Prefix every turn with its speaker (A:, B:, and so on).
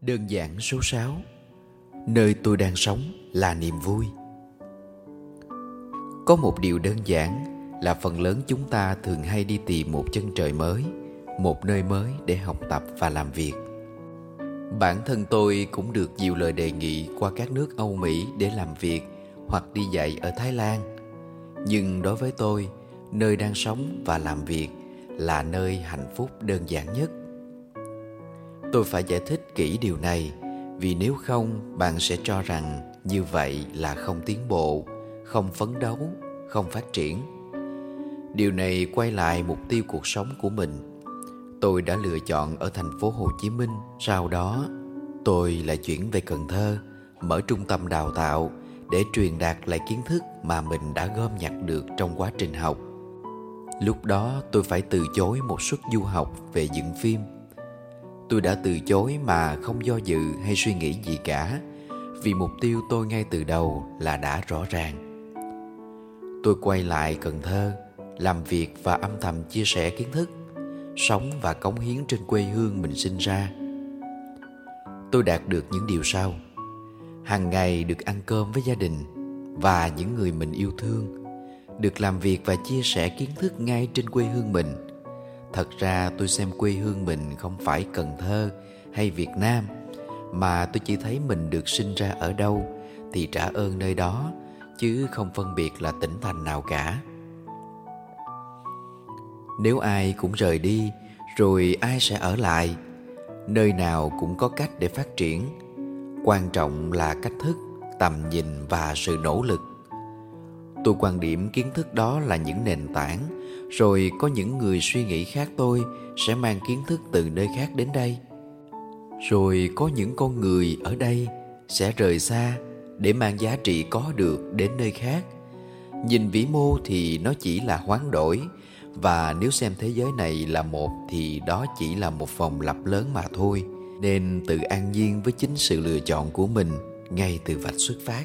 A: Đơn giản số 6 Nơi tôi đang sống là niềm vui. Có một điều đơn giản là phần lớn chúng ta thường hay đi tìm một chân trời mới Một nơi mới để học tập và làm việc. Bản thân tôi cũng được nhiều lời đề nghị qua các nước Âu Mỹ để làm việc hoặc đi dạy ở Thái Lan. Nhưng đối với tôi, nơi đang sống và làm việc là nơi hạnh phúc đơn giản nhất tôi phải giải thích kỹ điều này, vì nếu không, bạn sẽ cho rằng như vậy là không tiến bộ, không phấn đấu, không phát triển. Điều này quay lại mục tiêu cuộc sống của mình. Tôi đã lựa chọn ở thành phố hồ chí minh, sau đó tôi lại chuyển về cần thơ, mở trung tâm đào tạo để truyền đạt lại kiến thức mà mình đã gom nhặt được trong quá trình học. Lúc đó tôi phải từ chối một suất du học về dựng phim tôi đã từ chối mà không do dự hay suy nghĩ gì cả, vì mục tiêu tôi ngay từ đầu là đã rõ ràng. Tôi quay lại cần thơ, làm việc và âm thầm chia sẻ kiến thức, sống và cống hiến trên quê hương mình sinh ra. Tôi đạt được những điều sau. Hàng ngày được ăn cơm với gia đình và những người mình yêu thương, được làm việc và chia sẻ kiến thức ngay trên quê hương mình thật ra tôi xem quê hương mình không phải cần thơ hay việt nam, mà tôi chỉ thấy mình được sinh ra ở đâu thì trả ơn nơi đó, chứ không phân biệt là tỉnh thành nào cả. Nếu ai cũng rời đi, rồi ai sẽ ở lại? Nơi nào cũng có cách để phát triển. Quan trọng là cách thức, tầm nhìn và sự nỗ lực tôi quan điểm kiến thức đó là những nền tảng, rồi có những người suy nghĩ khác tôi sẽ mang kiến thức từ nơi khác đến đây. Rồi có những con người ở đây sẽ rời xa để mang giá trị có được đến nơi khác. Nhìn vĩ mô thì nó chỉ là hoán đổi, và nếu xem thế giới này là một thì đó chỉ là một vòng lặp lớn mà thôi. Nên tự an nhiên với chính sự lựa chọn của mình ngay từ vạch xuất phát.